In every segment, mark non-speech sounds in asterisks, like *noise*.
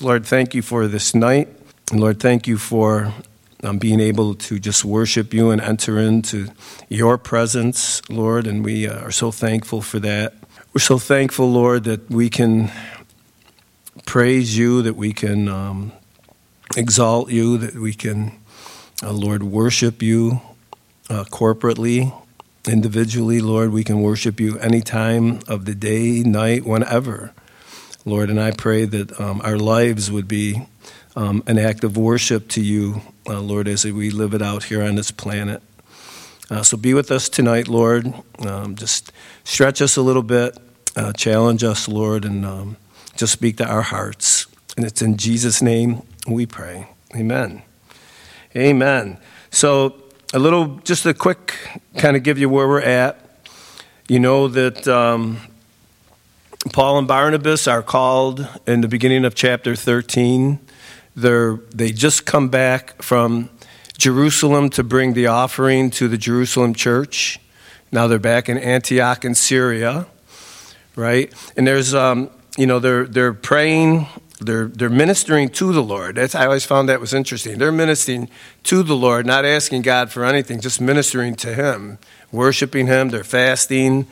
Lord, thank you for this night. Lord, thank you for um, being able to just worship you and enter into your presence, Lord. And we uh, are so thankful for that. We're so thankful, Lord, that we can praise you, that we can um, exalt you, that we can, uh, Lord, worship you uh, corporately, individually, Lord. We can worship you any time of the day, night, whenever. Lord, and I pray that um, our lives would be um, an act of worship to you, uh, Lord, as we live it out here on this planet. Uh, so be with us tonight, Lord. Um, just stretch us a little bit, uh, challenge us, Lord, and um, just speak to our hearts. And it's in Jesus' name we pray. Amen. Amen. So, a little, just a quick kind of give you where we're at. You know that um, Paul and Barnabas are called in the beginning of chapter 13. They're, they just come back from Jerusalem to bring the offering to the Jerusalem church. Now they're back in Antioch in Syria, right? And there's, um, you know, they're, they're praying, they're, they're ministering to the Lord. That's, I always found that was interesting. They're ministering to the Lord, not asking God for anything, just ministering to Him, worshiping Him. They're fasting.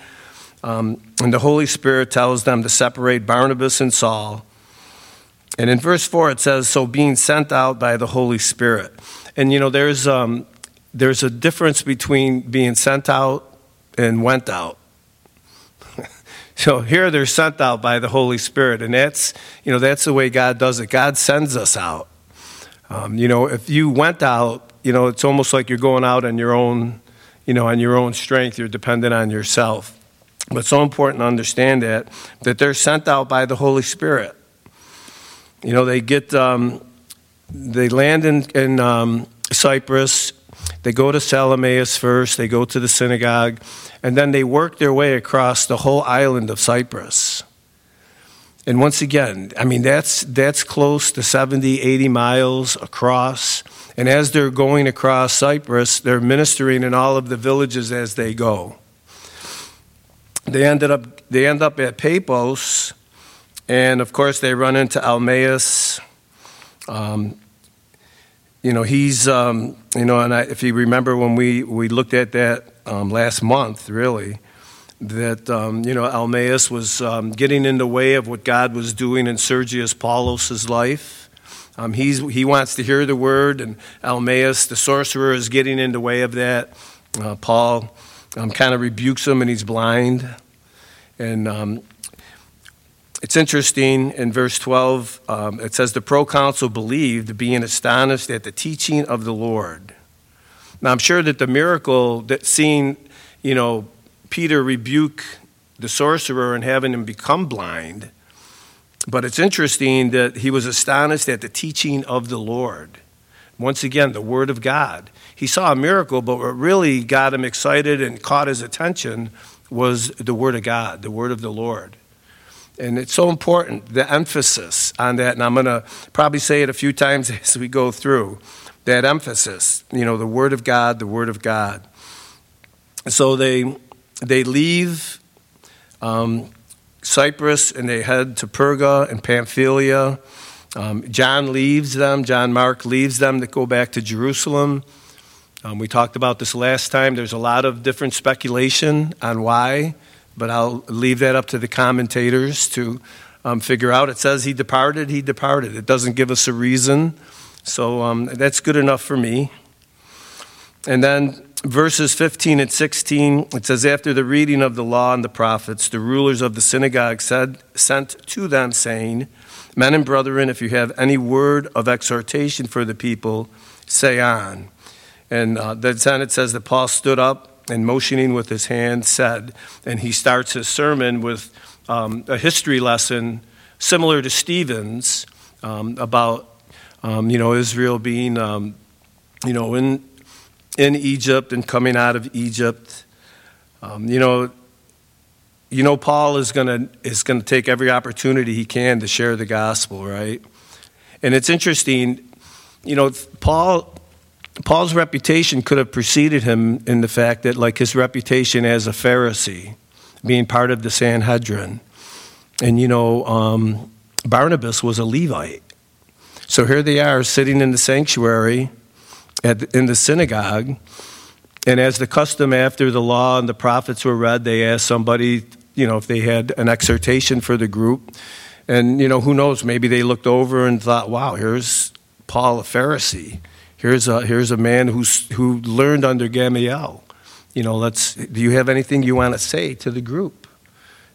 Um, and the Holy Spirit tells them to separate Barnabas and Saul. And in verse 4, it says, So being sent out by the Holy Spirit. And you know, there's, um, there's a difference between being sent out and went out. *laughs* so here they're sent out by the Holy Spirit. And that's, you know, that's the way God does it. God sends us out. Um, you know, if you went out, you know, it's almost like you're going out on your own, you know, on your own strength. You're dependent on yourself. But so important to understand that, that they're sent out by the Holy Spirit. You know, they get, um, they land in, in um, Cyprus, they go to Salamis first, they go to the synagogue, and then they work their way across the whole island of Cyprus. And once again, I mean, that's, that's close to 70, 80 miles across. And as they're going across Cyprus, they're ministering in all of the villages as they go they ended up they end up at Paphos, and of course they run into Elymas. Um, you know he's um, you know, and I, if you remember when we we looked at that um, last month, really, that um, you know Elymas was um, getting in the way of what God was doing in Sergius Paulus's life. Um, he's, he wants to hear the word, and Elymas, the sorcerer, is getting in the way of that. Uh, Paul um, kind of rebukes him and he's blind. And um, it's interesting in verse 12, um, it says, The proconsul believed, being astonished at the teaching of the Lord. Now, I'm sure that the miracle that seeing, you know, Peter rebuke the sorcerer and having him become blind, but it's interesting that he was astonished at the teaching of the Lord. Once again, the Word of God he saw a miracle, but what really got him excited and caught his attention was the Word of God, the Word of the Lord. And it's so important, the emphasis on that. And I'm going to probably say it a few times *laughs* as we go through that emphasis, you know, the Word of God, the Word of God. So they, they leave um, Cyprus and they head to Perga and Pamphylia. Um, John leaves them, John Mark leaves them to go back to Jerusalem. Um, we talked about this last time. There's a lot of different speculation on why, but I'll leave that up to the commentators to um, figure out. It says he departed, he departed. It doesn't give us a reason. So um, that's good enough for me. And then verses 15 and 16, it says, After the reading of the law and the prophets, the rulers of the synagogue said, sent to them, saying, Men and brethren, if you have any word of exhortation for the people, say on. And uh, then it says that Paul stood up and motioning with his hand said, and he starts his sermon with um, a history lesson similar to Stephen's um, about, um, you know, Israel being, um, you know, in, in Egypt and coming out of Egypt. Um, you know, you know, Paul is going to is going to take every opportunity he can to share the gospel, right? And it's interesting, you know, Paul Paul's reputation could have preceded him in the fact that, like his reputation as a Pharisee, being part of the Sanhedrin. And, you know, um, Barnabas was a Levite. So here they are sitting in the sanctuary at, in the synagogue. And as the custom after the law and the prophets were read, they asked somebody, you know, if they had an exhortation for the group. And, you know, who knows, maybe they looked over and thought, wow, here's Paul, a Pharisee. Here's a, here's a man who's, who learned under Gamaliel. You know, let's, do you have anything you want to say to the group?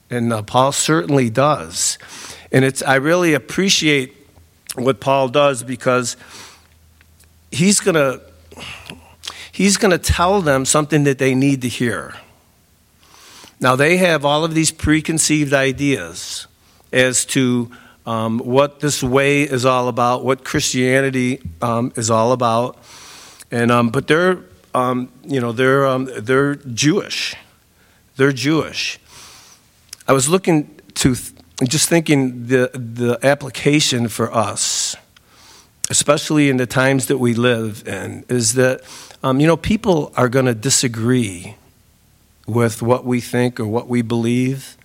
And uh, Paul certainly does. And it's, I really appreciate what Paul does because he's to he's to tell them something that they need to hear. Now, they have all of these preconceived ideas as to um, what this way is all about, what Christianity um, is all about, and um, but they're um, you know they're um, they're Jewish, they're Jewish. I was looking to th- just thinking the the application for us, especially in the times that we live in, is that you know people are going to disagree with what we think or what we believe.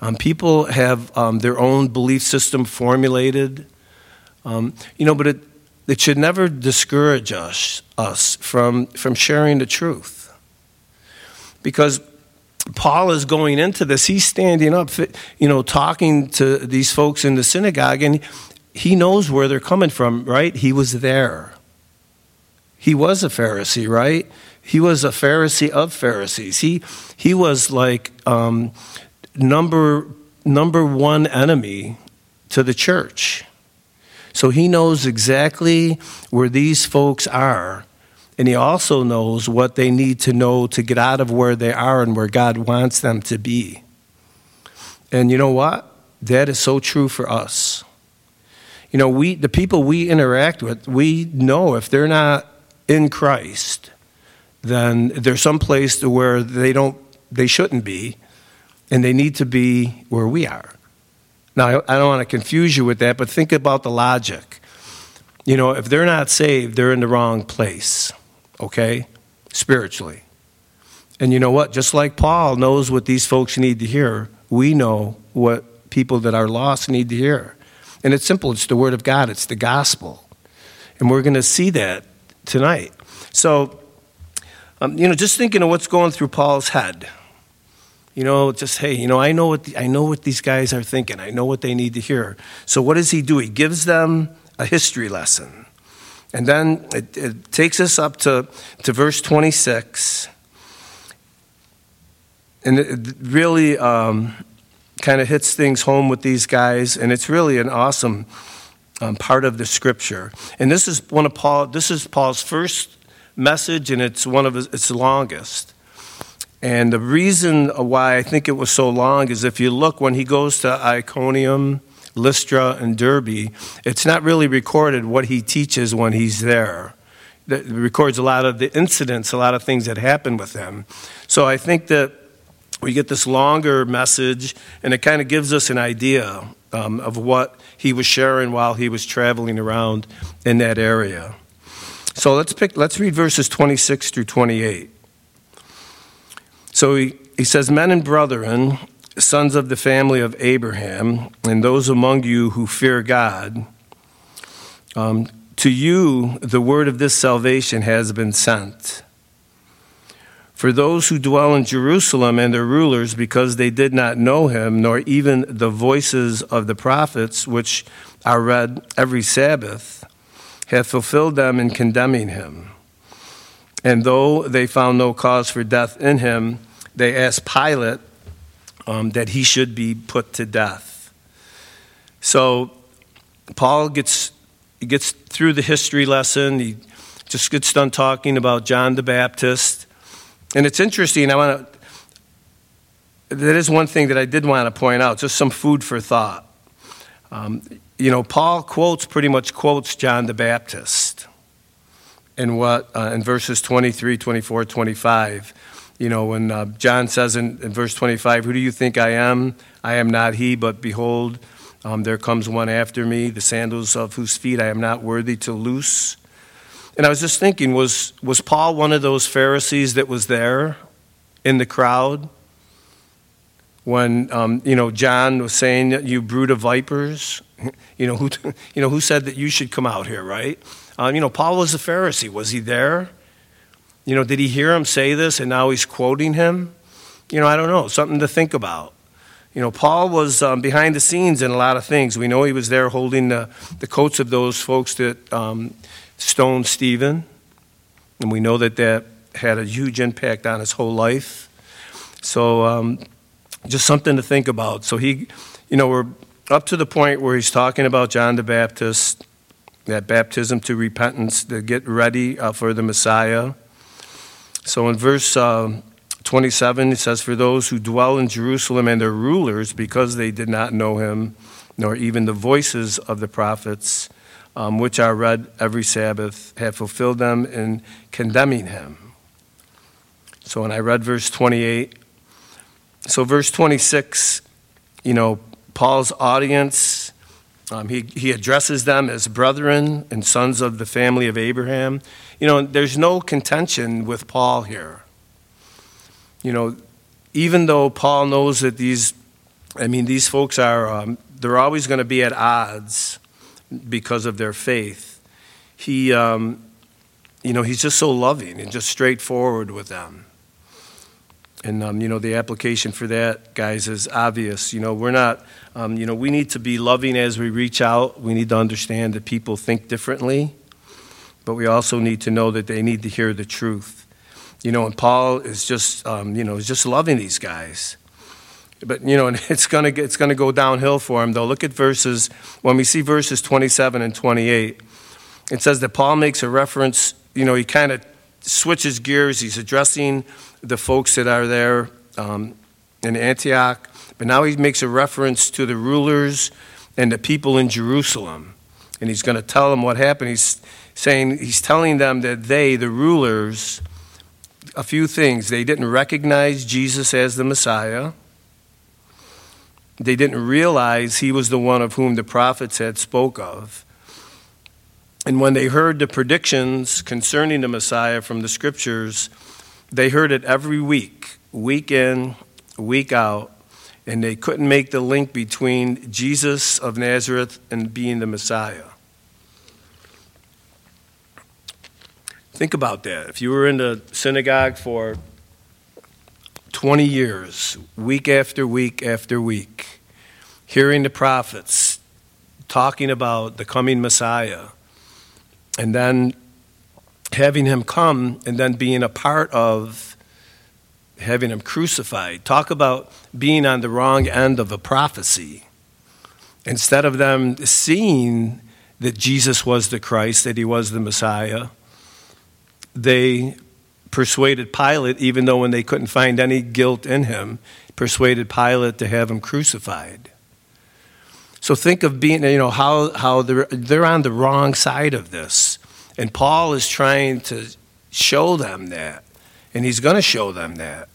Um, people have um, their own belief system formulated. Um, you know, but it, it should never discourage us, us from, from sharing the truth. Because Paul is going into this, he's standing up, you know, talking to these folks in the synagogue, and he knows where they're coming from, right? He was there. He was a Pharisee, right? He was a Pharisee of Pharisees. He, he was like um, number, number one enemy to the church. So he knows exactly where these folks are. And he also knows what they need to know to get out of where they are and where God wants them to be. And you know what? That is so true for us. You know, we the people we interact with, we know if they're not in Christ, then there's some place to where they don't they shouldn't be and they need to be where we are. Now, I don't want to confuse you with that, but think about the logic. You know, if they're not saved, they're in the wrong place, okay? Spiritually. And you know what? Just like Paul knows what these folks need to hear, we know what people that are lost need to hear. And it's simple it's the Word of God, it's the gospel. And we're going to see that tonight. So, um, you know, just thinking of what's going through Paul's head you know, just hey, you know, I know what the, I know what these guys are thinking. I know what they need to hear. So what does he do? He gives them a history lesson, and then it, it takes us up to to verse twenty six, and it really um, kind of hits things home with these guys, and it's really an awesome um, part of the scripture. And this is one of Paul. This is Paul's first message, and it's one of his, its longest. And the reason why I think it was so long is if you look when he goes to Iconium, Lystra, and Derbe, it's not really recorded what he teaches when he's there. It records a lot of the incidents, a lot of things that happen with him. So I think that we get this longer message, and it kind of gives us an idea um, of what he was sharing while he was traveling around in that area. So let's pick. Let's read verses 26 through 28. So he, he says, Men and brethren, sons of the family of Abraham, and those among you who fear God, um, to you the word of this salvation has been sent. For those who dwell in Jerusalem and their rulers, because they did not know him, nor even the voices of the prophets, which are read every Sabbath, have fulfilled them in condemning him. And though they found no cause for death in him, they asked Pilate um, that he should be put to death. So Paul gets, gets through the history lesson. He just gets done talking about John the Baptist. And it's interesting. I want to, that is one thing that I did want to point out, just some food for thought. Um, you know, Paul quotes, pretty much quotes John the Baptist in what, uh, in verses 23, 24, 25 you know, when uh, John says in, in, verse 25, Who do you think I am? I am not he, but behold, um, there comes one after me, the sandals of whose feet I am not worthy to loose. And I was just thinking, was, was Paul one of those Pharisees that was there in the crowd when um, you know John was saying, "You brood of vipers," *laughs* you know who *laughs* you know who said that you should come out here, right? Um, you know, Paul was a Pharisee. Was he there? You know, did he hear him say this, and now he's quoting him? You know, I don't know. Something to think about. You know, Paul was um, behind the scenes in a lot of things. We know he was there holding the, the coats of those folks that um, stoned Stephen, and we know that that had a huge impact on his whole life. So, um, just something to think about. So he, you know, we're up to the point where he's talking about John the Baptist, that baptism to repentance to get ready uh, for the Messiah. So in verse uh, 27, it says, For those who dwell in Jerusalem and their rulers, because they did not know him, nor even the voices of the prophets, um, which are read every Sabbath, have fulfilled them in condemning him. So when I read verse 28, so, verse 26, you know, Paul's audience, um, he, he addresses them as brethren and sons of the family of Abraham. You know, there's no contention with Paul here. You know, even though Paul knows that these, I mean, these folks are, um, they're always going to be at odds because of their faith. He, um, you know, he's just so loving and just straightforward with them. And, um, you know, the application for that, guys, is obvious. You know, we're not, um, you know, we need to be loving as we reach out. We need to understand that people think differently, but we also need to know that they need to hear the truth. You know, and Paul is just, um, you know, is just loving these guys. But, you know, *laughs* and it's to it's gonna go downhill for him, though. Look at verses, when we see verses 27 and 28, it says that Paul makes a reference, you know, he kind of switches gears. He's addressing the folks that are there um, in Antioch, but now he makes a reference to the rulers and the people in Jerusalem. And he's going to tell them what happened. He's saying, he's telling them that they, the rulers, a few things. They didn't recognize Jesus as the Messiah. They didn't realize he was the one of whom the prophets had spoke of. And when they heard the predictions concerning the Messiah from the scriptures, they heard it every week, week in, week out, and they couldn't make the link between Jesus of Nazareth and being the Messiah. Think about that. If you were in the synagogue for 20 years, week after week after week, hearing the prophets talking about the coming Messiah, and then having him come and then being a part of having him crucified. Talk about being on the wrong end of a prophecy. Instead of them seeing that Jesus was the Christ, that he was the Messiah, they persuaded Pilate, even though when they couldn't find any guilt in him, persuaded Pilate to have him crucified. So think of being, you know, how, how they're, they're on the wrong side of this. And Paul is trying to show them that. And he's going to show them that.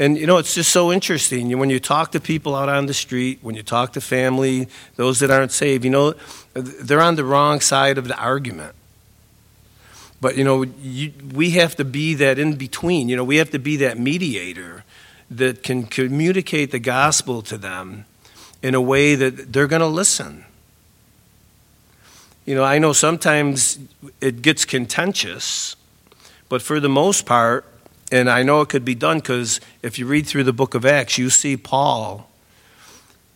And you know, it's just so interesting. When you talk to people out on the street, when you talk to family, those that aren't saved, you know, they're on the wrong side of the argument. But you know, you, we have to be that in between. You know, we have to be that mediator that can communicate the gospel to them in a way that they're going to listen. You know, I know sometimes it gets contentious, but for the most part, and I know it could be done because if you read through the book of Acts, you see Paul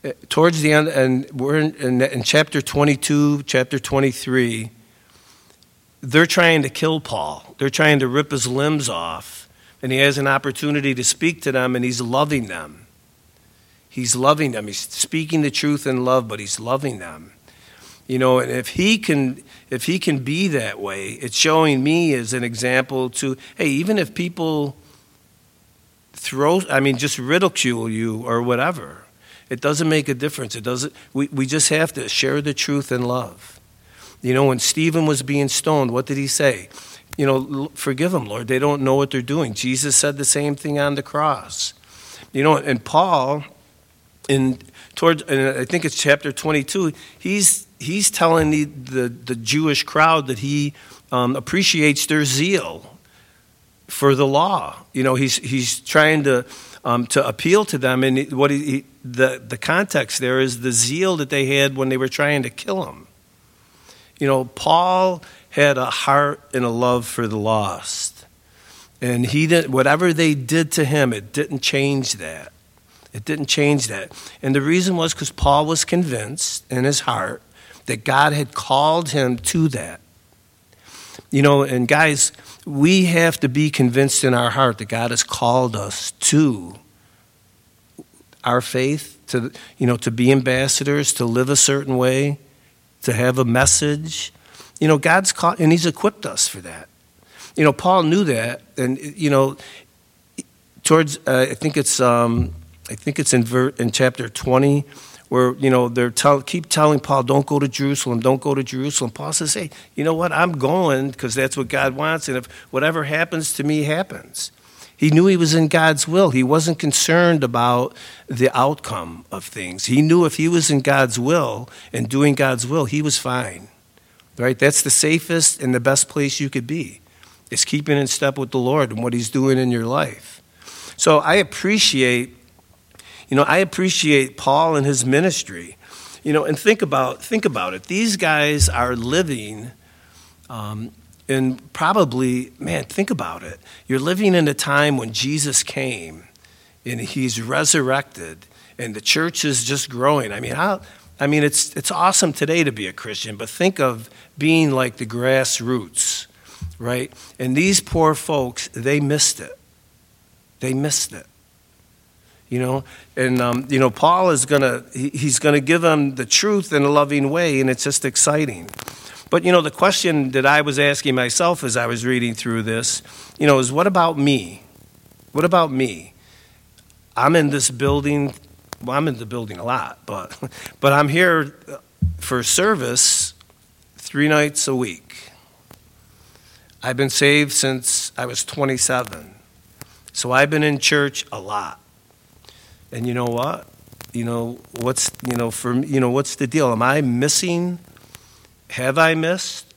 eh, towards the end, and we're in, in, in chapter 22, chapter 23, they're trying to kill Paul. They're trying to rip his limbs off. And he has an opportunity to speak to them, and he's loving them. He's loving them. He's speaking the truth in love, but he's loving them. You know, and if he can if he can be that way, it's showing me as an example to hey, even if people throw I mean just ridicule you or whatever, it doesn't make a difference. It doesn't we, we just have to share the truth in love. You know, when Stephen was being stoned, what did he say? You know, forgive them, Lord. They don't know what they're doing. Jesus said the same thing on the cross. You know, and Paul in towards and I think it's chapter 22 he's he's telling the, the, the Jewish crowd that he um, appreciates their zeal for the law you know he's he's trying to um, to appeal to them. And what he, the, the context there is the zeal that they had when they were trying to kill him. You know, Paul had a heart and a love for the lost. And he did whatever they did to him, it didn't change that. It didn't change that. And the reason was because Paul was convinced in his heart that God had called him to that. You know, and guys, we have to be convinced in our heart that God has called us to our faith, to, you know, to be ambassadors, to live a certain way, to have a message. You know, God's called, and He's equipped us for that. You know, Paul knew that, and you know, towards uh, I think it's um, I think it's in ver- in chapter twenty where you know they're tell, keep telling Paul, "Don't go to Jerusalem, don't go to Jerusalem." Paul says, "Hey, you know what? I'm going because that's what God wants, and if whatever happens to me happens." He knew he was in God's will. He wasn't concerned about the outcome of things. He knew if he was in God's will and doing God's will, he was fine. Right? That's the safest and the best place you could be. Is keeping in step with the Lord and what he's doing in your life. So I appreciate you know, I appreciate Paul and his ministry. You know, and think about think about it. These guys are living um, in probably, man, think about it. You're living in a time when Jesus came and he's resurrected and the church is just growing. I mean, how I mean, it's it's awesome today to be a Christian, but think of being like the grassroots, right? And these poor folks, they missed it. They missed it you know? And um, you know paul is gonna he, he's gonna give them the truth in a loving way and it's just exciting. But you know the question that i was asking myself as i was reading through this you know is what about me? What about me? I'm in this building well i'm in the building a lot but *laughs* but i'm here for service three nights a week. I've been saved since i was 27 so i've been in church a lot and you know what? You know, what's, you know, for, you know, what's the deal? Am I missing? Have I missed?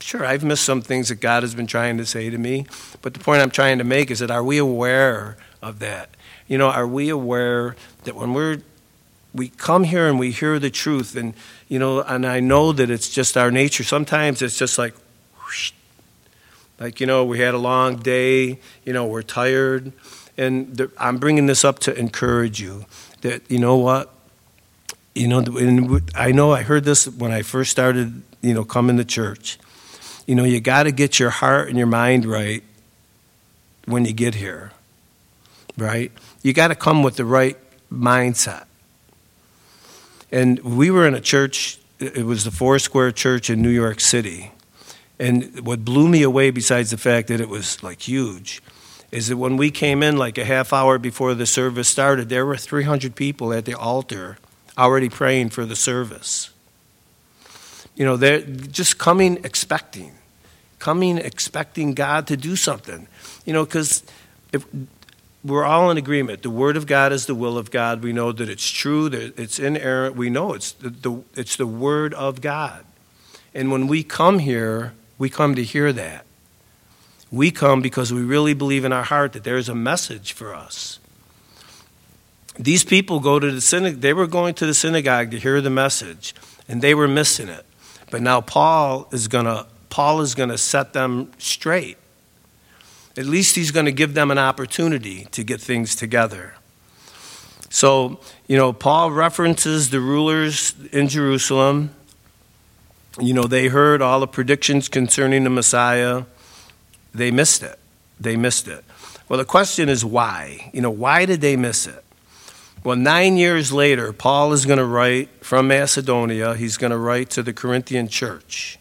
Sure, I've missed some things that God has been trying to say to me. But the point I'm trying to make is that are we aware of that? You know, are we aware that when we're we come here and we hear the truth and you know and i know that it's just our nature sometimes it's just like whoosh, like you know we had a long day you know we're tired and the, I'm bringing this up to encourage you that, you know what? You know, and I know I heard this when I first started, you know, coming to church. You know, you got to get your heart and your mind right when you get here, right? You got to come with the right mindset. And we were in a church, it was the Four Square Church in New York City. And what blew me away, besides the fact that it was like huge, is that when we came in like a half hour before the service started, there were 300 people at the altar already praying for the service. You know, they're just coming expecting, coming expecting God to do something. You know, because if we're all in agreement, the Word of God is the will of God. We know that it's true, that it's inerrant. We know it's the, the it's the Word of God. And when we come here, we come to hear that. We come because we really believe in our heart that there is a message for us. These people go to the synagogue, they were going to the synagogue to hear the message, and they were missing it. But now Paul is to Paul is to set them straight. At least he's to give them an opportunity to get things together. So, you know, Paul references the rulers in Jerusalem. You know, they heard all the predictions concerning the Messiah they missed it. They missed it. Well, the question is why? You know, why did they miss it? Well, nine years later, Paul is going to write from Macedonia. He's going to write to the Corinthian church,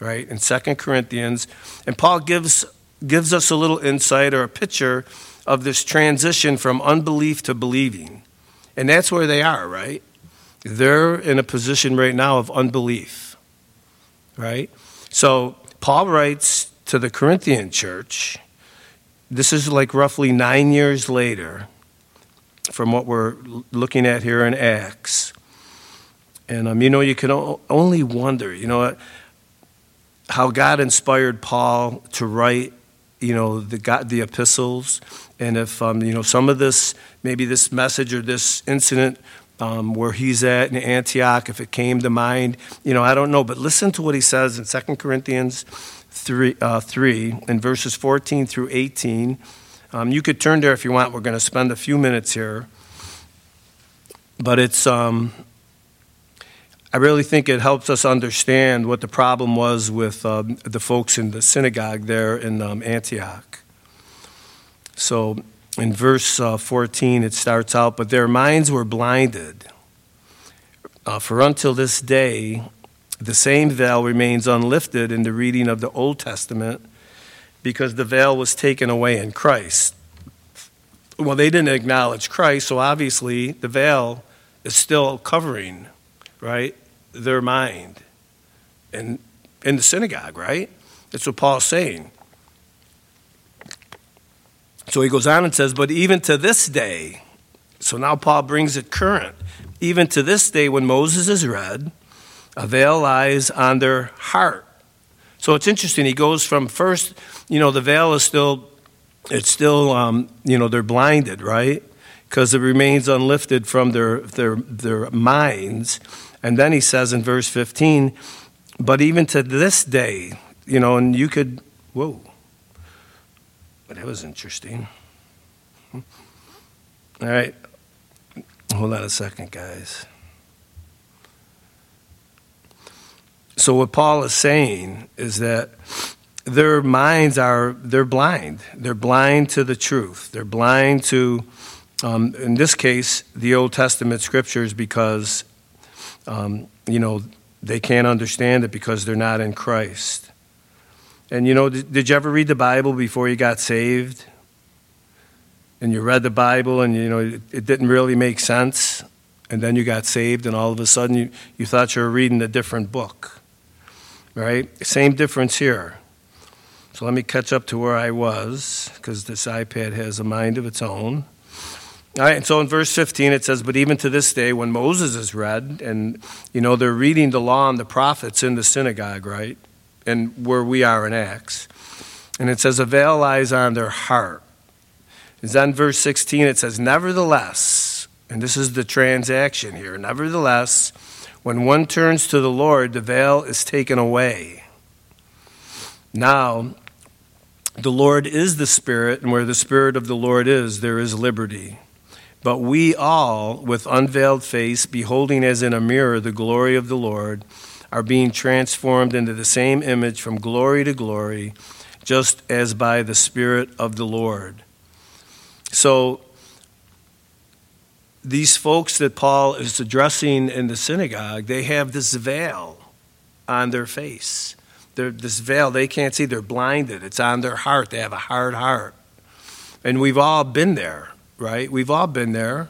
right, in Second Corinthians. And Paul gives, gives us a little insight or a picture of this transition from unbelief to believing. And that's where they are, right? They're in a position right now of unbelief, right? So Paul writes to the Corinthian church. This is like roughly nine years later from what we're looking at here in Acts. And, um, you know, you can only wonder, you know, how God inspired Paul to write you know, the, God, the epistles. And if, um, you know, some of this, maybe this message or this incident um, where he's at in Antioch, if it came to mind, you know, I don't know. But listen to what he says in 2 Corinthians 3, uh, 3 in verses 14 through 18. Um, you could turn there if you want. We're going to spend a few minutes here. But it's, um, I really think it helps us understand what the problem was with um, the folks in the synagogue there in um, Antioch. So in verse uh, 14, it starts out, But their minds were blinded. Uh, for until this day, the same veil remains unlifted in the reading of the Old Testament because the veil was taken away in Christ. Well, they didn't acknowledge Christ, so obviously the veil is still covering, right, their mind. And in the synagogue, right? That's what Paul's saying. So he goes on and says, But even to this day, so now Paul brings it current. Even to this day, when Moses is read, a veil lies on their heart. So it's interesting. He goes from first, you know, the veil is still, it's still, um, you know, they're blinded, right? Because it remains unlifted from their, their, their minds. And then he says in verse 15, but even to this day, you know, and you could, whoa, but that was interesting. All right, hold on a second, guys. So what Paul is saying is that their minds are they're blind. They're blind to the truth. They're blind to, um, in this case, the Old Testament scriptures because, um, you know, they can't understand it because they're not in Christ. And you know, did, did you ever read the Bible before you got saved? And you read the Bible and you know it, it didn't really make sense, and then you got saved, and all of a sudden you, you thought you were reading a different book right? Same difference here. So let me catch up to where I was, because this iPad has a mind of its own. All right, and so in verse 15 it says, But even to this day, when Moses is read, and you know, they're reading the law and the prophets in the synagogue, right? And where we are in Acts. And it says, A veil lies on their heart. And then verse 16 it says, Nevertheless, and this is the transaction here, nevertheless, when one turns to the Lord, the veil is taken away. Now, the Lord is the Spirit, and where the Spirit of the Lord is, there is liberty. But we all, with unveiled face, beholding as in a mirror the glory of the Lord, are being transformed into the same image from glory to glory, just as by the Spirit of the Lord. So, these folks that Paul is addressing in the synagogue, they have this veil on their face. They're, this veil, they can't see, they're blinded. It's on their heart. They have a hard heart. And we've all been there, right? We've all been there.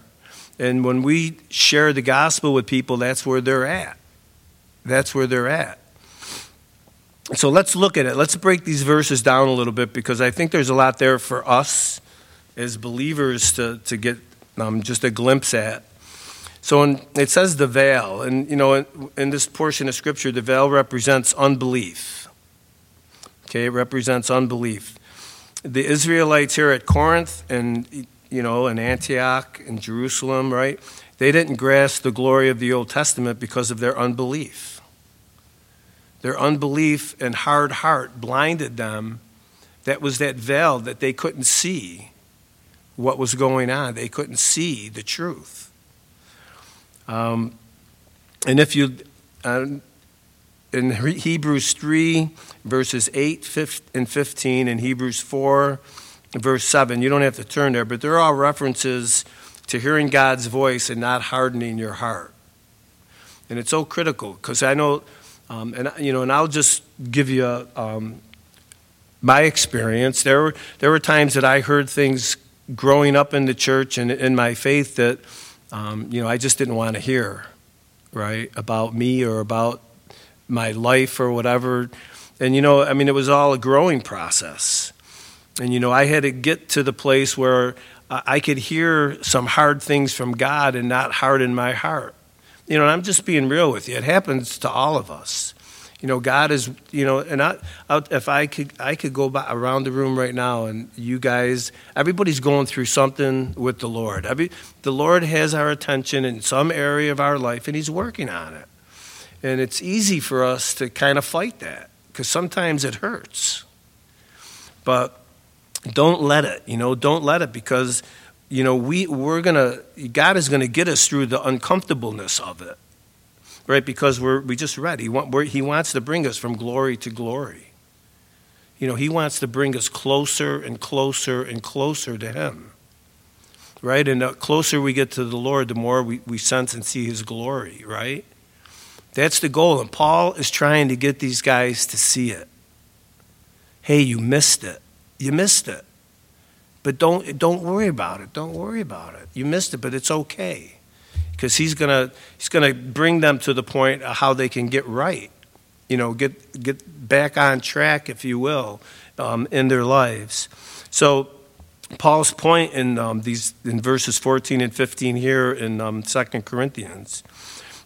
And when we share the gospel with people, that's where they're at. That's where they're at. So let's look at it. Let's break these verses down a little bit because I think there's a lot there for us as believers to, to get um, just a glimpse at. So in, it says the veil, and you know, in, in this portion of Scripture, the veil represents unbelief. Okay, it represents unbelief. The Israelites here at Corinth and you know, in Antioch and Jerusalem, right? They didn't grasp the glory of the Old Testament because of their unbelief. Their unbelief and hard heart blinded them. That was that veil that they couldn't see what was going on. They couldn't see the truth. Um, and if you, uh, in Hebrews 3, verses 8 and 15, and Hebrews 4, verse 7, you don't have to turn there, but there are references to hearing God's voice and not hardening your heart. And it's so critical because I know, um, and you know, and I'll just give you a, um, my experience. There were there were times that I heard things growing up in the church and in my faith that, um, you know, I just didn't want to hear, right, about me or about my life or whatever. And, you know, I mean, it was all a growing process. And, you know, I had to get to the place where I could hear some hard things from God and not harden my heart. You know, I'm just being real with you. It happens to all of us. You know, God is, you know, and I, if I could, I could go by, around the room right now, and you guys, everybody's going through something with the Lord. Every, the Lord has our attention in some area of our life, and He's working on it. And it's easy for us to kind of fight that because sometimes it hurts. But don't let it, you know, don't let it because, you know, we, we're to, God is to get us through the uncomfortableness of it right? Because we're, we just read. He, want, he wants to bring us from glory to glory. You know, He wants to bring us closer and closer and closer to Him, right? And the closer we get to the Lord, the more we, we sense and see His glory, right? That's the goal. And Paul is trying to get these guys to see it. Hey, you missed it. You missed it. But don't, don't worry about it. Don't worry about it. You missed it, but it's okay because he's going to he's to bring them to the point of how they can get right you know get get back on track if you will um, in their lives. So paul's point in um, these in verses 14 and 15 here in um, 2 corinthians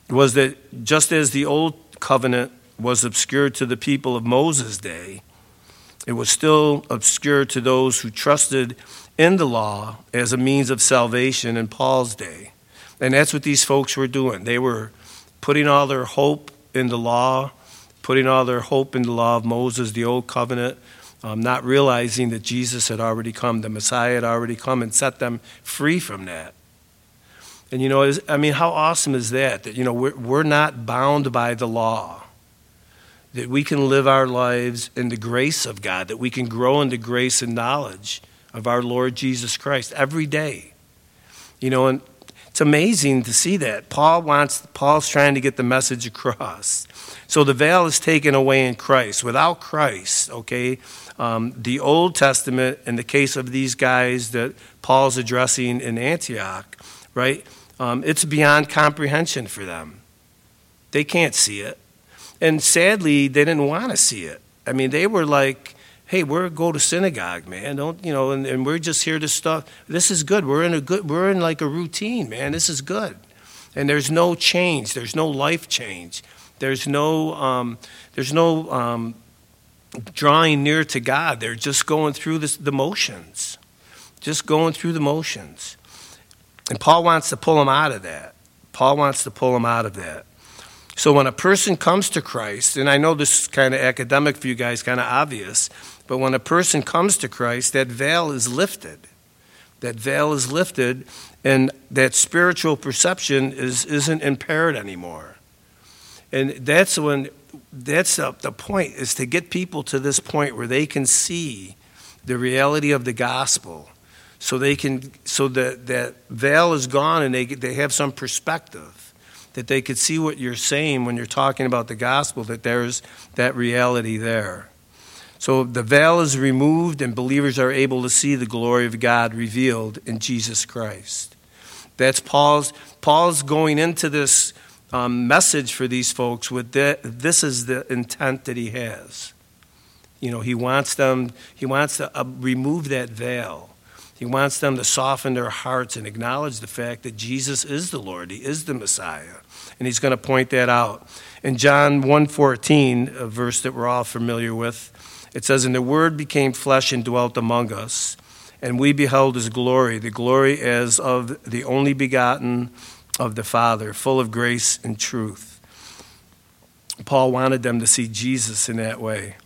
was that just as the old covenant was obscure to the people of moses day it was still obscure to those who trusted in the law as a means of salvation in paul's day and that's what these folks were doing. They were putting all their hope in the law, putting all their hope in the law of Moses, the old covenant, um, not realizing that Jesus had already come, the Messiah had already come and set them free from that. And you know, I mean, how awesome is that? That, you know, we're, we're not bound by the law. That we can live our lives in the grace of God, that we can grow in the grace and knowledge of our Lord Jesus Christ every day. You know, and it's amazing to see that. Paul wants Paul's trying to get the message across. So the veil is taken away in Christ. Without Christ, okay, um, the Old Testament, in the case of these guys that Paul's addressing in Antioch, right, um, it's beyond comprehension for them. They can't see it. And sadly, they didn't want to see it. I mean, they were like, hey, we're go to synagogue, man. Don't you know? And, and we're just here to stuff. This is good. We're in a good. We're in like a routine, man. This is good. And there's no change. There's no life change. There's no. Um, there's no um, drawing near to God. They're just going through this, the motions, just going through the motions. And Paul wants to pull them out of that. Paul wants to pull them out of that. So when a person comes to Christ, and I know this is kind of academic for you guys, kind of obvious, but when a person comes to Christ, that veil is lifted. That veil is lifted, and that spiritual perception is, isn't impaired anymore. And that's when that's the, the point is to get people to this point where they can see the reality of the gospel so they can so that that veil is gone and they they have some perspective that they could see what you're saying when you're talking about the gospel that there's that reality there so the veil is removed, and believers are able to see the glory of God revealed in Jesus Christ. That's Paul's, Paul's going into this um, message for these folks with the, this is the intent that he has. You know, he wants them, he wants to uh, remove that veil. He wants them to soften their hearts and acknowledge the fact that Jesus is the Lord. He is the Messiah. And he's going to point that out. In John 1:14, a verse that we're all familiar with, it says, And the Word became flesh and dwelt among us, and we beheld his glory, the glory as of the only begotten of the Father, full of grace and truth. Paul wanted them to see Jesus in that way.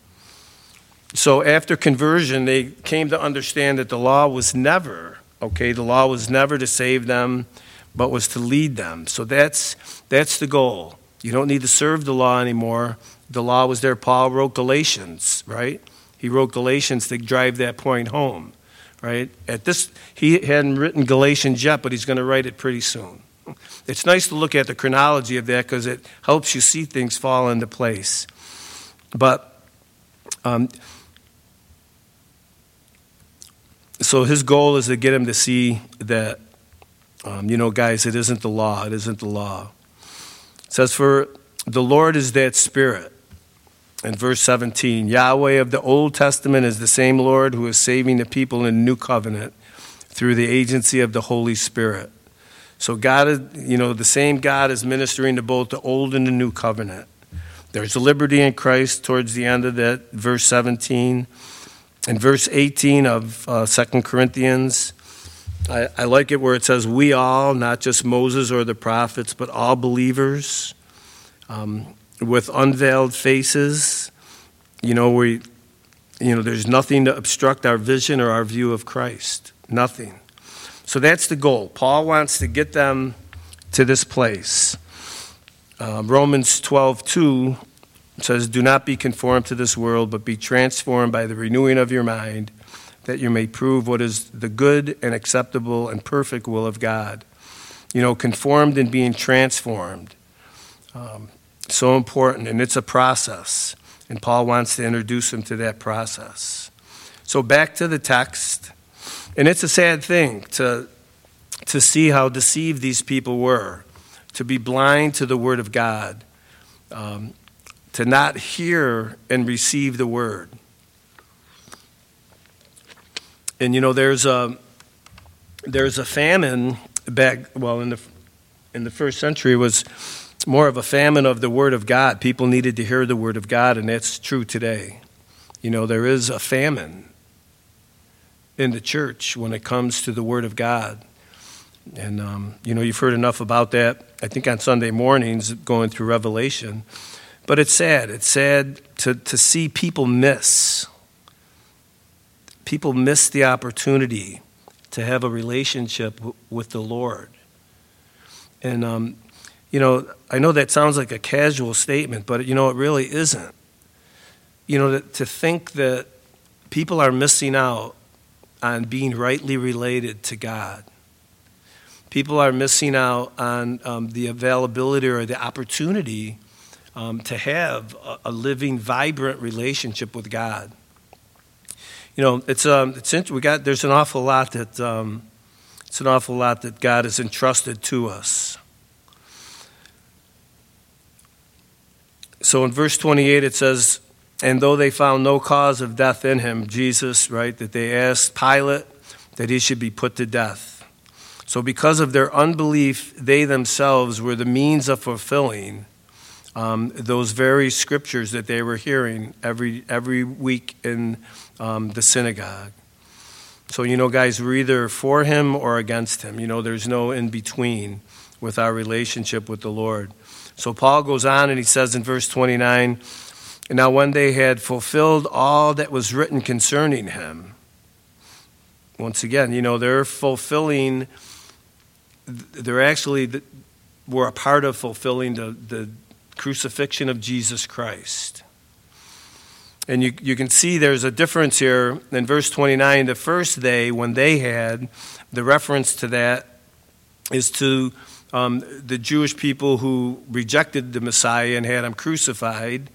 So after conversion, they came to understand that the law was never, okay, the law was never to save them, but was to lead them. So that's, that's the goal. You don't need to serve the law anymore the law was there. Paul wrote Galatians, right? He wrote Galatians to drive that point home, right? At this, he hadn't written Galatians yet, but he's going to write it pretty soon. It's nice to look at the chronology of that because it helps you see things fall into place. But um, so his goal is to get him to see that, um, you know, guys, it isn't the law. It isn't the law. It says, For the Lord is that Spirit in verse 17 Yahweh of the Old Testament is the same Lord who is saving the people in the new covenant through the agency of the Holy Spirit. So, God is, you know, the same God is ministering to both the old and the new covenant. There's liberty in Christ towards the end of that, verse 17. In verse 18 of uh, 2 Corinthians, I, I like it where it says, We all, not just Moses or the prophets, but all believers um, with unveiled faces. You know, we, you know, there's nothing to obstruct our vision or our view of Christ. Nothing. So that's the goal. Paul wants to get them to this place. Uh, Romans 12, 2 says, Do not be conformed to this world, but be transformed by the renewing of your mind that you may prove what is the good and acceptable and perfect will of God. You know, conformed and being transformed. Um, so important, and it's a process. And Paul wants to introduce them to that process. So back to the text. And it's a sad thing to, to see how deceived these people were, to be blind to the Word of God, um, to not hear and receive the Word. And you know, there's a there's a famine back well in the in the first century was more of a famine of the word of God. People needed to hear the word of God, and that's true today. You know, there is a famine in the church when it comes to the word of God. And, um, you know, you've heard enough about that, I think, on Sunday mornings going through Revelation. But it's sad. It's sad to, to see people miss people miss the opportunity to have a relationship w- with the Lord. And, um, you know, I know that sounds like a casual statement, but, you know, it really isn't. You know, to, to think that people are missing out on being rightly related to God. People are missing out on um, the availability or the opportunity um, to have a, a living, vibrant relationship with God you know, it's um, it's we got there's an awful lot that um, it's an awful lot that God has entrusted to us. So in verse 28 it says, and though they found no cause of death in him, Jesus, right, that they asked Pilate that he should be put to death. So because of their unbelief, they themselves were the means of fulfilling um, those very scriptures that they were hearing every every week in um, the synagogue. So, you know, guys, we're either for him or against him. You know, there's no in between with our relationship with the Lord. So, Paul goes on and he says in verse 29 Now, when they had fulfilled all that was written concerning him, once again, you know, they're fulfilling, they're actually, were a part of fulfilling the, the crucifixion of Jesus Christ. And you, you can see there's a difference here in verse 29. The first day, when they had, the reference to that is to um, the Jewish people who rejected the Messiah and had him crucified.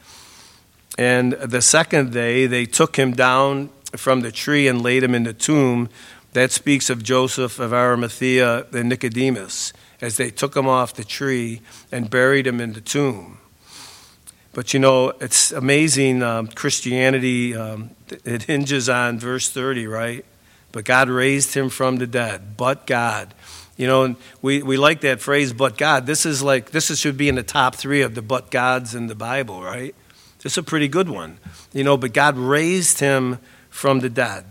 And the second day, they took him down from the tree and laid him in the tomb. That speaks of Joseph of Arimathea and Nicodemus as they took him off the tree and buried him in the tomb. But you know, it's amazing. Um, Christianity, um, it hinges on verse 30, right? But God raised him from the dead. But God. You know, we, we like that phrase, but God. This is like, this is, should be in the top three of the but gods in the Bible, right? It's a pretty good one. You know, but God raised him from the dead.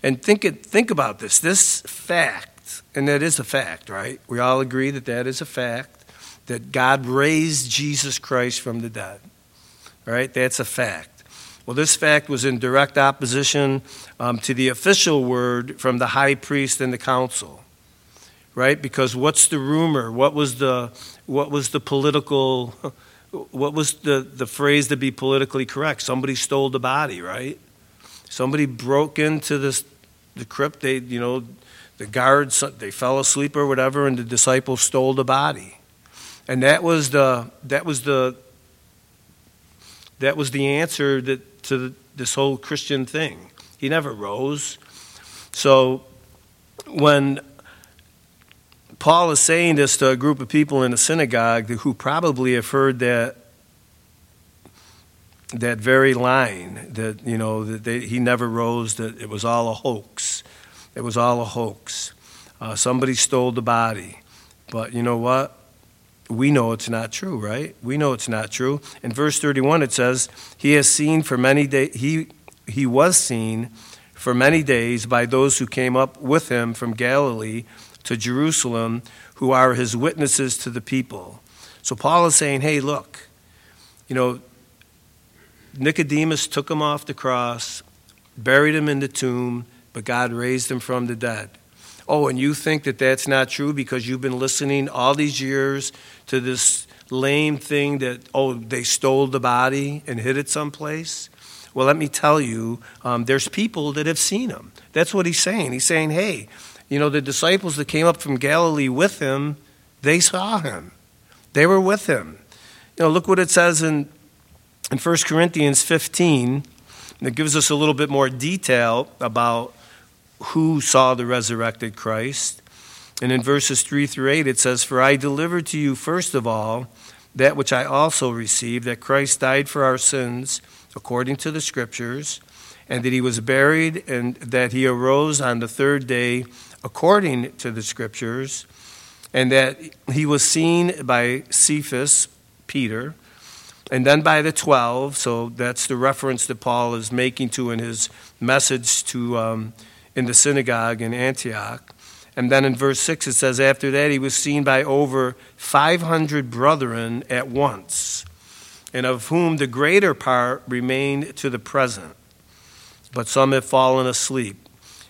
And think, it, think about this. This fact, and that is a fact, right? We all agree that that is a fact, that God raised Jesus Christ from the dead. All right, that's a fact. Well, this fact was in direct opposition um, to the official word from the high priest and the council, right? Because what's the rumor? What was the what was the political? *laughs* What was the the phrase to be politically correct? Somebody stole the body, right? Somebody broke into this the crypt. They you know the guards they fell asleep or whatever, and the disciples stole the body, and that was the that was the that was the answer that, to this whole Christian thing. He never rose. So when Paul is saying this to a group of people in a synagogue who probably have heard that that very line that you know that they, he never rose that it was all a hoax it was all a hoax uh, somebody stole the body but you know what we know it's not true, right? We know it's not true. In verse 31, it says, He has seen for many days, he, he was seen for many days by those who came up with him from Galilee to Jerusalem, who are his witnesses to the people. So Paul is saying, Hey, look, you know, Nicodemus took him off the cross, buried him in the tomb, but God raised him from the dead. Oh, and you think that that's not true because you've been listening all these years to this lame thing that, oh, they stole the body and hid it someplace? Well, let me tell you, um, there's people that have seen him. That's what he's saying. He's saying, hey, you know, the disciples that came up from Galilee with him, they saw him. They were with him. You know, look what it says in, in 1 Corinthians 15. It gives us a little bit more detail about who saw the resurrected Christ. And in verses 3 through 8, it says, For I delivered to you first of all that which I also received, that Christ died for our sins according to the Scriptures, and that he was buried, and that he arose on the third day according to the Scriptures, and that he was seen by Cephas, Peter, and then by the 12. So that's the reference that Paul is making to in his message to. Um, in the synagogue in Antioch. And then in verse 6 it says, After that he was seen by over 500 brethren at once, and of whom the greater part remained to the present, but some have fallen asleep.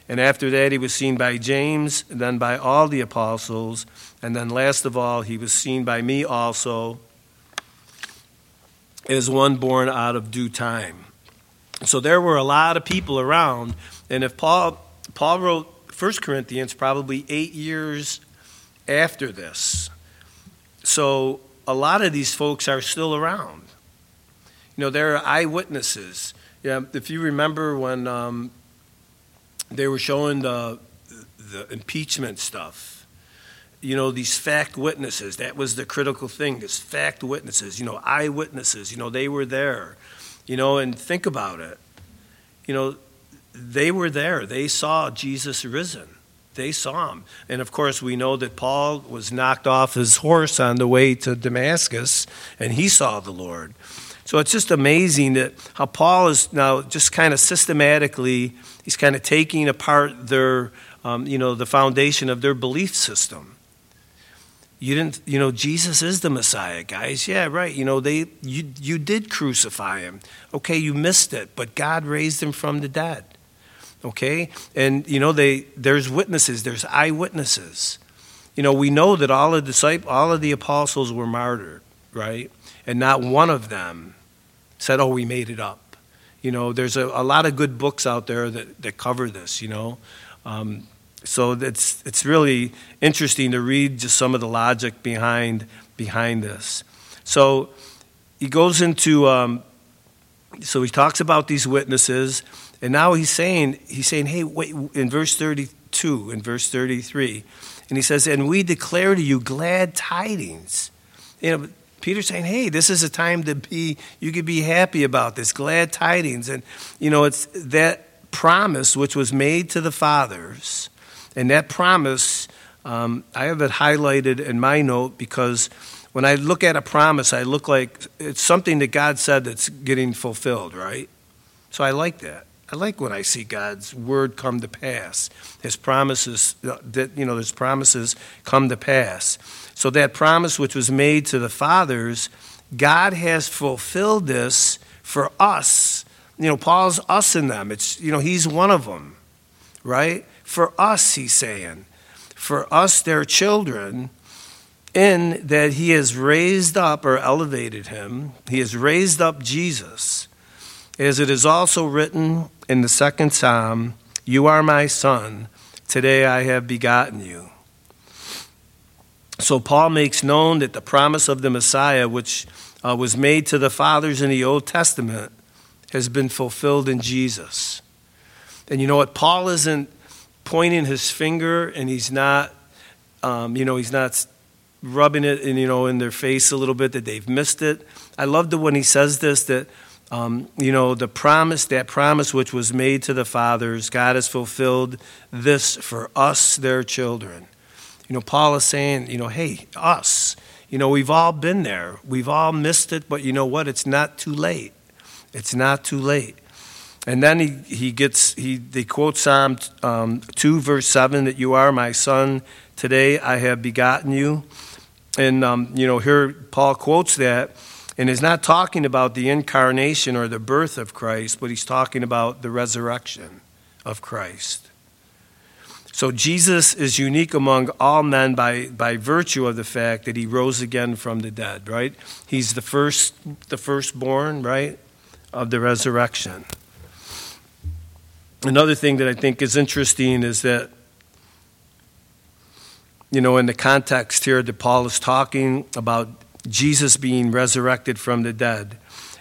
And after that he was seen by James, then by all the apostles, and then last of all he was seen by me also, as one born out of due time. So there were a lot of people around, and if Paul Paul wrote 1 Corinthians probably eight years after this. So a lot of these folks are still around. You know, there are eyewitnesses. Yeah, if you remember when um, they were showing the, the impeachment stuff, you know, these fact witnesses, that was the critical thing, this fact witnesses, you know, eyewitnesses, you know, they were there, you know, and think about it. You know, they were there. They saw Jesus risen. They saw him. And of course, we know that Paul was knocked off his horse on the way to Damascus, and he saw the Lord. So it's just amazing that how Paul is now just kind of systematically, he's kind of taking apart their, um, you know, the foundation of their belief system. You didn't, you know, Jesus is the Messiah, guys. Yeah, right. You know, they, you, you did crucify him. Okay, you missed it, but God raised him from the dead okay? And you know they there's witnesses there's eyewitnesses. You know we know that all of the all of the apostles were martyred right? And not one of them said oh we made it up. You know there's a, a lot of good books out there that, that cover this you know? Um, so it's it's really interesting to read just some of the logic behind behind this. So he goes into um, so he talks about these witnesses and now he's saying, he's saying, hey, wait, in verse 32, in verse 33, and he says, and we declare to you glad tidings. You know, Peter's saying, hey, this is a time to be, you could be happy about this, glad tidings. And, you know, it's that promise which was made to the fathers. And that promise, um, I have it highlighted in my note because when I look at a promise, I look like it's something that God said that's getting fulfilled, right? So I like that. I like when I see God's word come to pass. His promises uh, that you know, his promises come to pass. So that promise which was made to the fathers, God has fulfilled this for us. You know, Paul's us in them. It's you know, he's one of them. Right? For us, he's saying. For us, their children, in that he has raised up or elevated him, he has raised up Jesus as it is also written in the second psalm, You are my son, today I have begotten you. So Paul makes known that the promise of the Messiah, which uh, was made to the fathers in the Old Testament, has been fulfilled in Jesus. And you know what? Paul isn't pointing his finger and he's not, um, you know, he's not rubbing it in, you know, in their face a little bit that they've missed it. I love the when he says this that um, you know, the promise, that promise which was made to the fathers, God has fulfilled this for us, their children. You know, Paul is saying, you know, hey, us, You know, we've all been there. We've all missed it, but you know what? It's not too late. It's not too late. And then he, he gets, he, they quote Psalm um, 2, verse 7, that you are my son. Today I have begotten you. And, um, you know, here Paul quotes that and is not talking about the incarnation or the birth of Christ, but he's talking about the resurrection of Christ. So Jesus is unique among all men by, by virtue of the fact that he rose again from the dead, right? He's the first the firstborn, right, of the resurrection. Another thing that I think is interesting is that you know, in the context here that Paul is talking about Jesus being resurrected from the dead.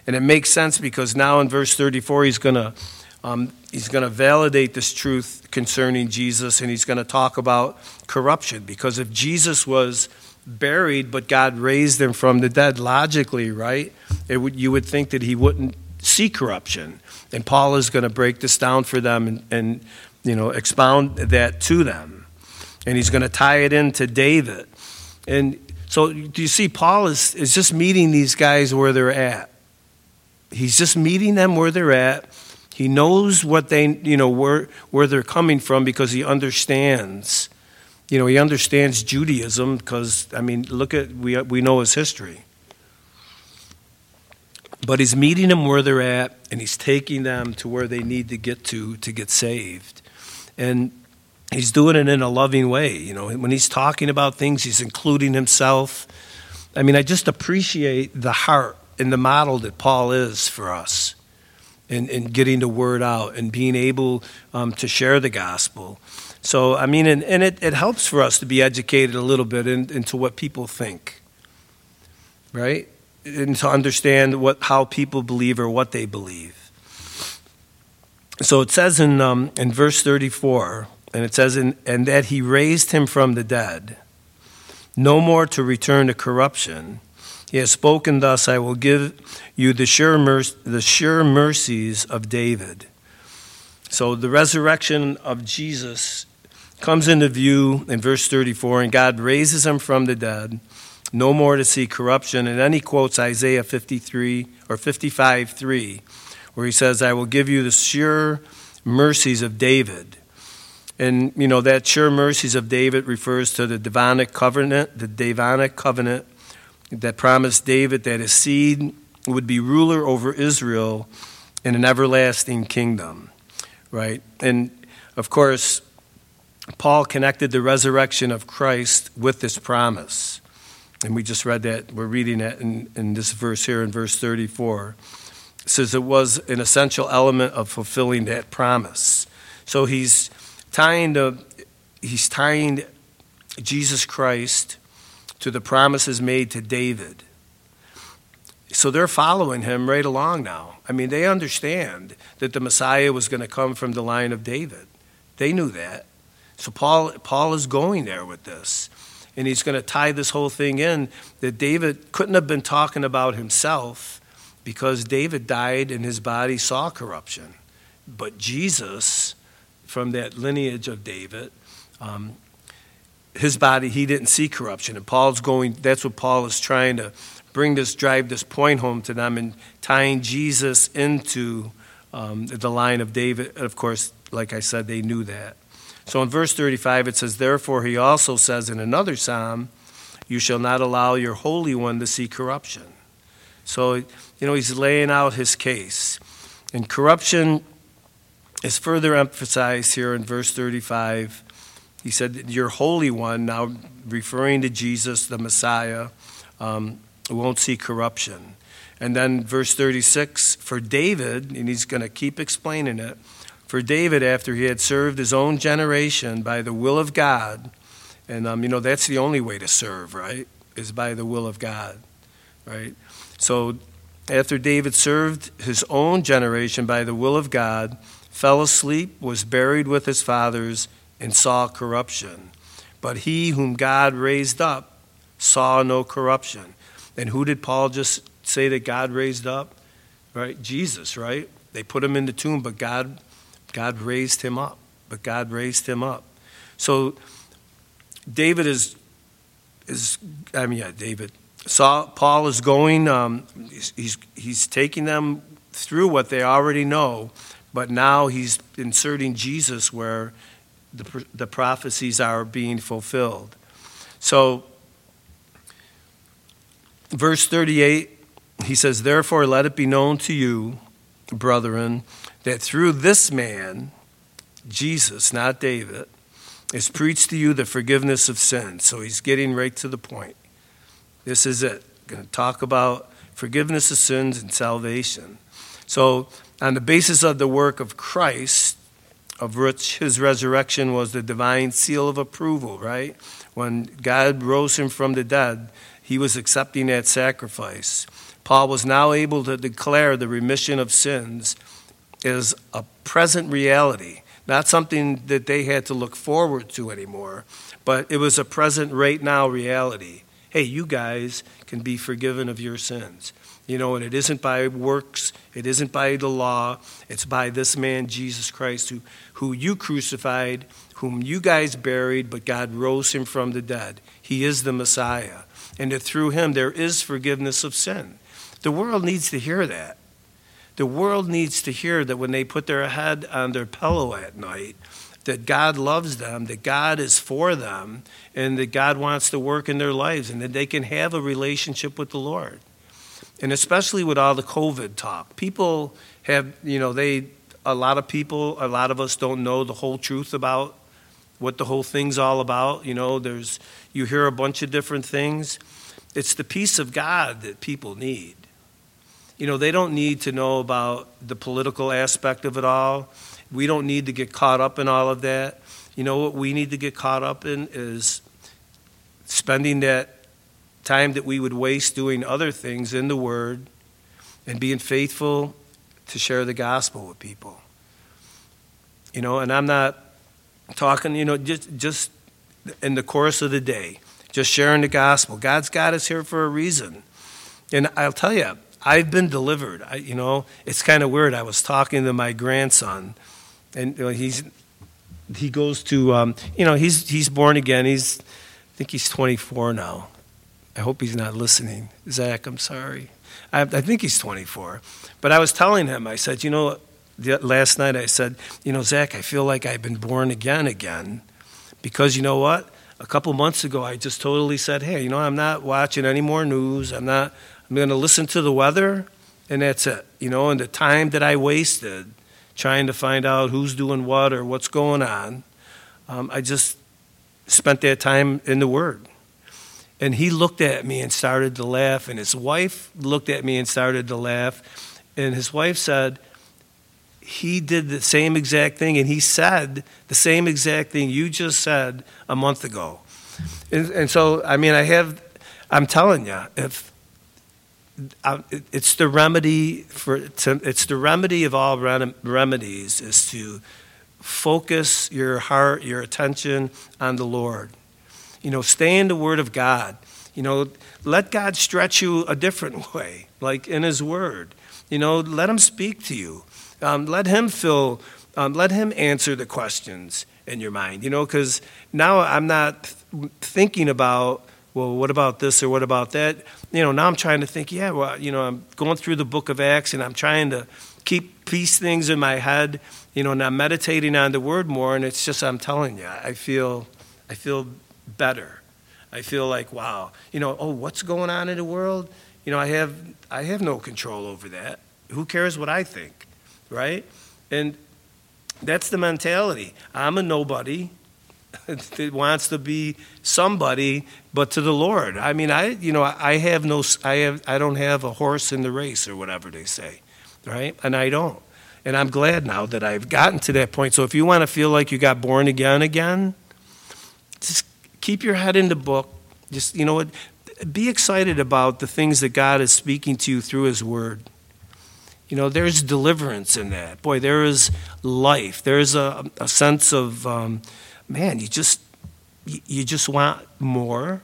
And it makes sense because now in verse 34, he's going to um, he's going to validate this truth concerning Jesus and he's going to talk about corruption. Because if Jesus was buried, but God raised him from the dead, logically, right, would, you would think that he wouldn't see corruption. And Paul is going to break this down for them and, and you know, expound that to them. And he's going to tie it into David. And so, do you see, Paul is, is just meeting these guys where they're at. He's just meeting them where they're at. He knows what they, you know, where, where they're coming from because he understands. You know, he understands Judaism because, I mean, look at, we, we know his history. But he's meeting them where they're at and he's taking them to where they need to get to to get saved. And he's doing it in a loving way. You know, when he's talking about things, he's including himself. I mean, I just appreciate the heart and the model that Paul is for us in, in getting the word out and being able um, to share the gospel. So, I mean, and, and it, it helps for us to be educated a little bit in, into what people think, right? And to understand what, how people believe or what they believe. So it says in, um, in verse 34, and it says, in, and that he raised him from the dead, no more to return to corruption. He has spoken thus, I will give you the sure, the sure mercies of David. So the resurrection of Jesus comes into view in verse 34, and God raises him from the dead, no more to see corruption. And then he quotes Isaiah 53 or 55 3, where he says, I will give you the sure mercies of David. And, you know, that sure mercies of David refers to the Davidic covenant, the Davidic covenant that promised David that his seed would be ruler over Israel in an everlasting kingdom, right? And, of course, Paul connected the resurrection of Christ with this promise. And we just read that, we're reading that in, in this verse here in verse 34. It says it was an essential element of fulfilling that promise. So he's tying the, he's tying Jesus Christ to the promises made to David. So they're following him right along now. I mean, they understand that the Messiah was going to come from the line of David. They knew that. So Paul, Paul is going there with this. And he's going to tie this whole thing in that David couldn't have been talking about himself because David died and his body saw corruption. But Jesus from that lineage of David. Um, his body, he didn't see corruption. And Paul's going, that's what Paul is trying to bring this, drive this point home to them and tying Jesus into um, the line of David. Of course, like I said, they knew that. So in verse 35, it says, Therefore, he also says in another psalm, You shall not allow your Holy One to see corruption. So, you know, he's laying out his case. And corruption is further emphasized here in verse 35. He said, Your Holy One, now referring to Jesus, the Messiah, um, won't see corruption. And then verse 36 for David, and he's going to keep explaining it. For David, after he had served his own generation by the will of God, and um, you know, that's the only way to serve, right? Is by the will of God, right? So after David served his own generation by the will of God, fell asleep, was buried with his fathers, and saw corruption. But he whom God raised up saw no corruption. And who did Paul just say that God raised up? Right? Jesus, right? They put him in the tomb, but God, God raised him up. But God raised him up. So David is, is I mean, yeah, David, Saul, Paul is going, um, he's, he's taking them through what they already know, but now he's inserting Jesus where the, the prophecies are being fulfilled. So, verse 38, he says, Therefore, let it be known to you, brethren, that through this man, Jesus, not David, is preached to you the forgiveness of sins. So he's getting right to the point. This is it. Going to talk about forgiveness of sins and salvation. So, on the basis of the work of Christ, of which his resurrection was the divine seal of approval, right? When God rose him from the dead, he was accepting that sacrifice. Paul was now able to declare the remission of sins is a present reality, not something that they had to look forward to anymore, but it was a present right now reality. Hey, you guys can be forgiven of your sins. You know, and it isn't by works, it isn't by the law, it's by this man, Jesus Christ, who, who you crucified, whom you guys buried, but God rose him from the dead. He is the Messiah. And that through him there is forgiveness of sin. The world needs to hear that. The world needs to hear that when they put their head on their pillow at night, that God loves them, that God is for them, and that God wants to work in their lives, and that they can have a relationship with the Lord and especially with all the COVID talk. People have, you know, they, a lot of people, a lot of us don't know the whole truth about what the whole thing's all about. You know, there's, you hear a bunch of different things. It's the peace of God that people need. You know, they don't need to know about the political aspect of it all. We don't need to get caught up in all of that. You know, what we need to get caught up in is spending that time that we would waste doing other things in the Word and being faithful to share the gospel with people. You know, and I'm not talking, you know, just, just in the course of the day, just sharing the gospel. God's got us here for a reason. And I'll tell you, I've been delivered. I, you know, it's kind of weird. I was talking to my grandson, and you know, he's he goes to, um, you know, he's he's born again. He's, I think he's 24 now. I hope he's not listening. Zach, I'm sorry. I, I think he's 24. But I was telling him, I said, you know, the, last night I said, you know, Zach, I feel like I've been born again again. Because you know what? A couple months ago, I just totally said, hey, you know, I'm not watching any more news. I'm not, I'm going to listen to the weather, and that's it. You know, and the time that I wasted trying to find out who's doing what or what's going on, um, I just spent that time in the Word. And he looked at me and started to laugh, and his wife looked at me and started to laugh. And his wife said, He did the same exact thing, and he said the same exact thing you just said a month ago. And, and so, I mean, I have, I'm telling you, if it's the remedy for it's the remedy of all remedies is to focus your heart your attention on the lord you know, stay in the Word of God. You know, let God stretch you a different *laughs* way, like in His Word. You know, let Him speak to you. Um, let Him fill, um, let Him answer the questions in your mind. You know, because now I'm not thinking about, well, what about this or what about that? You know, now I'm trying to think, yeah, well, you know, I'm going through the book of Acts and I'm trying to keep piece things in my head, you know, and I'm meditating on the word more, and it's just, I'm telling you, I feel, I feel better. I feel like, wow, you know, oh, what's going on in the world? You know, I have I have no control over that. Who cares what I think, right? And that's the mentality. I'm a nobody *laughs* that wants to be somebody, but to the Lord. I mean, I you know, I have no, I have, I don't have a horse in the race or whatever they say, right? And I don't. And I'm glad now that I've gotten to that point. So if you want to feel like you got born again again, just keep your head in the book. Just, you know what? Be excited about the things that God is speaking to you through His Word. You know, there's deliverance in that. Boy, there is life. There's a, a sense of, um, man, you just, you just want more.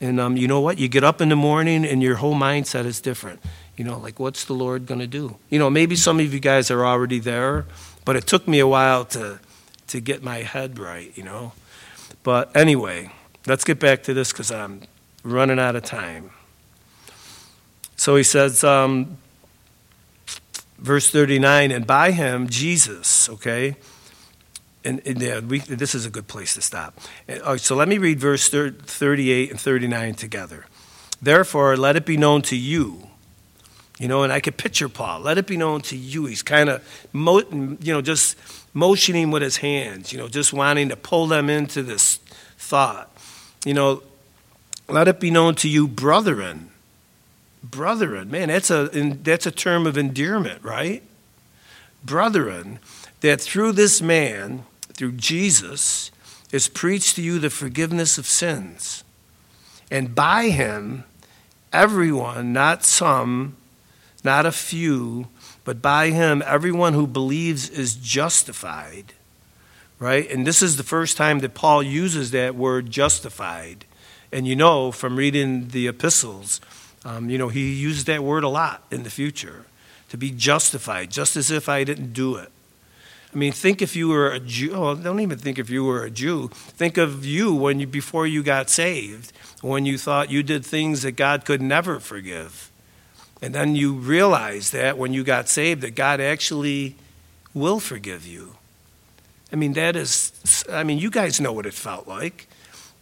And um, you know what? You get up in the morning and your whole mindset is different. You know, like, what's the Lord going to do? You know, maybe some of you guys are already there, but it took me a while to, to get my head right, you know. But anyway, let's get back to this because I'm running out of time. So he says, um, verse 39, and by him, Jesus, okay? And, and yeah, we, this is a good place to stop. Uh, so let me read verse 38 and 39 together. Therefore, let it be known to you. You know, and I could picture Paul. Let it be known to you. He's kind of, you know, just motioning with his hands, you know, just wanting to pull them into this thought. You know, let it be known to you, brethren. Brethren, man, that's a, that's a term of endearment, right? Brethren, that through this man, through Jesus, is preached to you the forgiveness of sins. And by him, everyone, not some, not a few, but by him, everyone who believes is justified. Right? And this is the first time that Paul uses that word justified. And you know from reading the epistles, um, you know, he used that word a lot in the future to be justified, just as if I didn't do it. I mean, think if you were a Jew. Oh, don't even think if you were a Jew. Think of you when you before you got saved, when you thought you did things that God could never forgive. And then you realize that when you got saved, that God actually will forgive you. I mean, that is, I mean, you guys know what it felt like.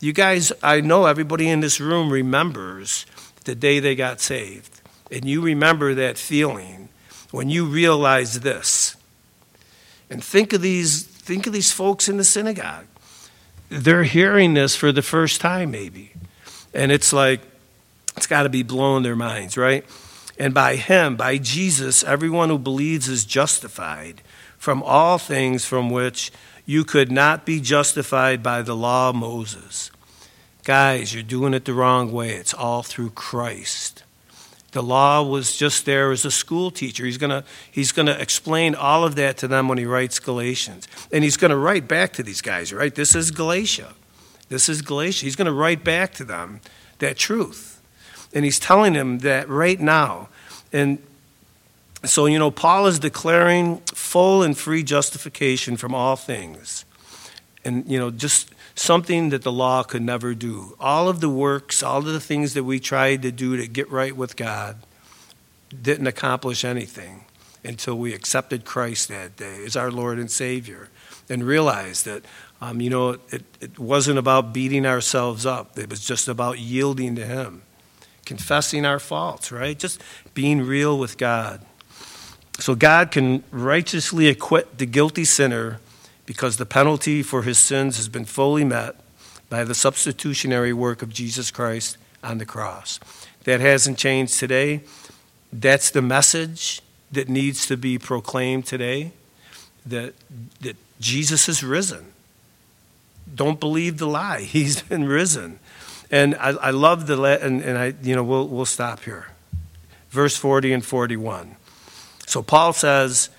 You guys, I know everybody in this room remembers the day they got saved. And you remember that feeling when you realize this. And think of these, think of these folks in the synagogue. They're hearing this for the first time, maybe. And it's like, it's got to be blowing their minds, right? And by him, by Jesus, everyone who believes is justified from all things from which you could not be justified by the law of Moses. Guys, you're doing it the wrong way. It's all through Christ. The law was just there as a school teacher. He's going he's to explain all of that to them when he writes Galatians. And he's going to write back to these guys, right? This is Galatia. This is Galatia. He's going to write back to them that truth. And he's telling them that right now. And so, you know, Paul is declaring full and free justification from all things. And, you know, just something that the law could never do. All of the works, all of the things that we tried to do to get right with God didn't accomplish anything until we accepted Christ that day as our Lord and Savior and realized that, um, you know, it, it wasn't about beating ourselves up, it was just about yielding to Him confessing our faults, right? Just being real with God. So God can righteously acquit the guilty sinner because the penalty for his sins has been fully met by the substitutionary work of Jesus Christ on the cross. That hasn't changed today. That's the message that needs to be proclaimed today that, that Jesus is risen. Don't believe the lie. *laughs* He's been risen. And I, I love the, and, and I, you know, we'll, we'll stop here. Verse 40 and 41. So Paul says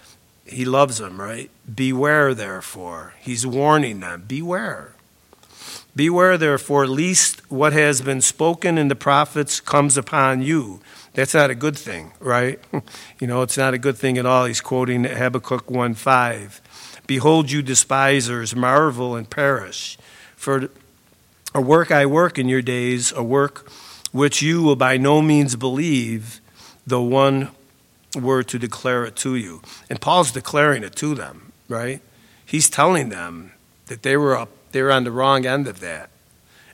he loves them, right? Beware, therefore. He's warning them. Beware. Beware, therefore, lest what has been spoken in the prophets comes upon you. That's not a good thing, right? *laughs* you know, it's not a good thing at all. He's quoting Habakkuk 1 5. Behold, you despisers, marvel and perish. For a work I work in your days, a work which you will by no means believe, though one were to declare it to you. And Paul's declaring it to them, right? He's telling them that they were up, they were on the wrong end of that.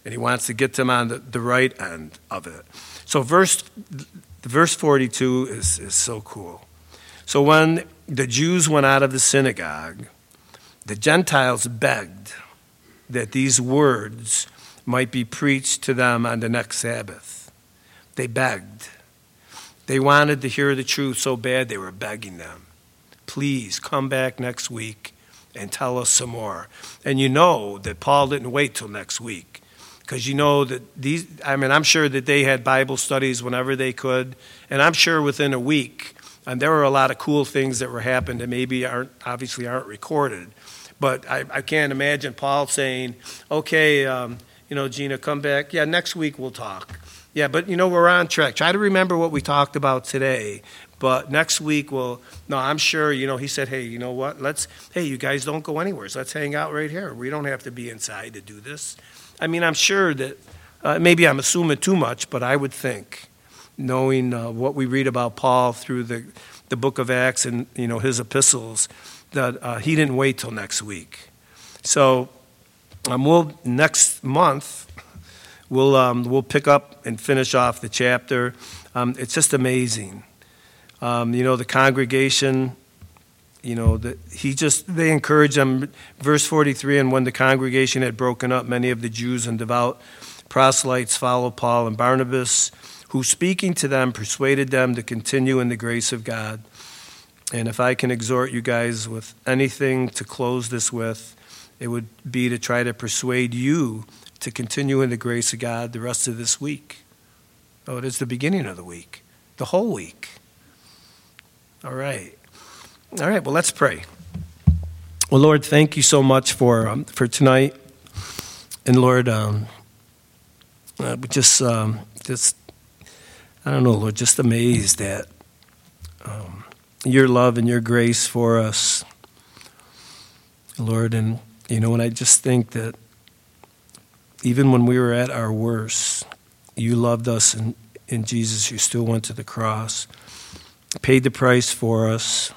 And he wants to get them on the, the right end of it. So verse verse 42 is, is so cool. So when the Jews went out of the synagogue, the Gentiles begged that these words might be preached to them on the next Sabbath. They begged. They wanted to hear the truth so bad they were begging them. Please come back next week and tell us some more. And you know that Paul didn't wait till next week because you know that these, I mean, I'm sure that they had Bible studies whenever they could. And I'm sure within a week, and there were a lot of cool things that were happening that maybe aren't, obviously aren't recorded. But I, I can't imagine Paul saying, okay, um, you know, Gina, come back. Yeah, next week we'll talk. Yeah, but you know, we're on track. Try to remember what we talked about today. But next week, we'll, no, I'm sure, you know, he said, hey, you know what? Let's, hey, you guys don't go anywhere. So let's hang out right here. We don't have to be inside to do this. I mean, I'm sure that, uh, maybe I'm assuming too much, but I would think knowing uh, what we read about Paul through the, the book of Acts and you know his epistles, that uh, he didn't wait till next week. So um, we'll next month we'll um, we'll pick up and finish off the chapter. Um, it's just amazing. Um, you know the congregation. You know that he just they encourage them. Verse forty three, and when the congregation had broken up, many of the Jews and devout proselytes followed Paul and Barnabas who, speaking to them, persuaded them to continue in the grace of God. And if I can exhort you guys with anything to close this with, it would be to try to persuade you to continue in the grace of God the rest of this week. Oh, it is the beginning of the week, the whole week. All right. All right, well, let's pray. Well, Lord, thank you so much for, um, for tonight. And Lord, um, uh, just, um, just I don't know, Lord, just amazed at um, your love and your grace for us, Lord. And, you know, and I just think that even when we were at our worst, you loved us, and in Jesus, you still went to the cross, paid the price for us.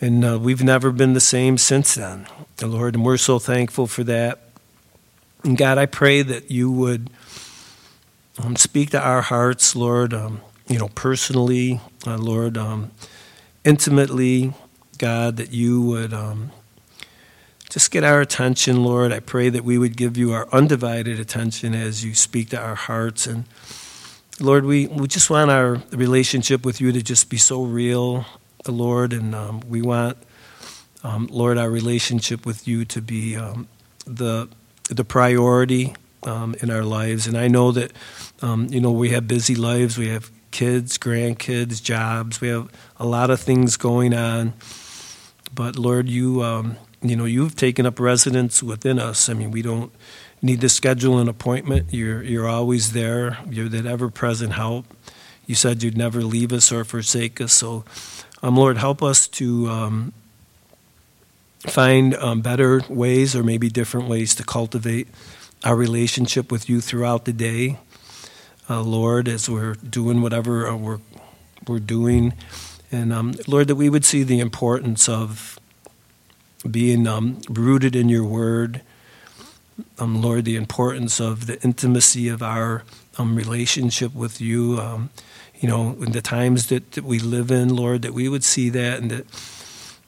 And uh, we've never been the same since then, the Lord, and we're so thankful for that. And God, I pray that you would um, speak to our hearts, Lord, um, you know, personally, uh, Lord, um, intimately, God, that you would um, just get our attention, Lord. I pray that we would give you our undivided attention as you speak to our hearts. And Lord, we, we just want our relationship with you to just be so real, the Lord, and um, we want, um, Lord, our relationship with you to be the the priority um, in our lives. And I know that, um, you know, we have busy lives. We have kids, grandkids, jobs. We have a lot of things going on. But Lord, you, um, you know, you've taken up residence within us. I mean, we don't need to schedule an appointment. You're, you're always there. You're that ever-present help. You said you'd never leave us or forsake us. So, um, Lord, help us to um, find um, better ways or maybe different ways to cultivate our relationship with you throughout the day, uh, Lord, as we're doing whatever uh, we're, we're doing. And um, Lord, that we would see the importance of being um, rooted in your word. Um, Lord, the importance of the intimacy of our um, relationship with you. Um, you know, in the times that, that, we live in, Lord, that we would see that and that,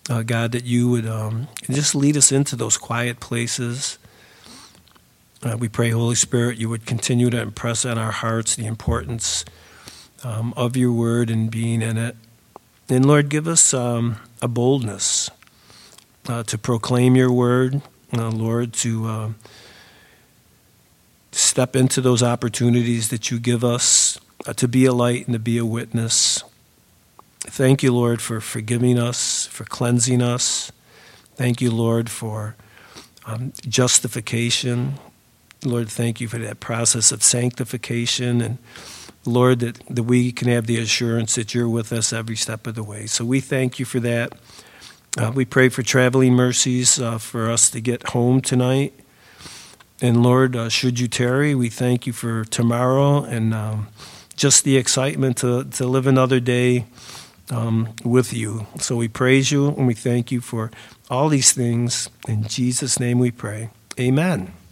uh, God, that you would um, just lead us into those quiet places uh, we pray, Holy Spirit, you would continue to impress on our hearts the importance um, of your word and being in it. And Lord, give us um, a boldness uh, to proclaim your word, uh, Lord, to uh, step into those opportunities that you give us uh, to be a light and to be a witness. Thank you, Lord, for forgiving us, for cleansing us. Thank you, Lord, for um, justification. Lord, thank you for that process of sanctification. And Lord, that, that we can have the assurance that you're with us every step of the way. So we thank you for that. Uh, we pray for traveling mercies uh, for us to get home tonight. And Lord, uh, should you tarry, we thank you for tomorrow and um, just the excitement to, to live another day um, with you. So we praise you and we thank you for all these things. In Jesus' name we pray. Amen.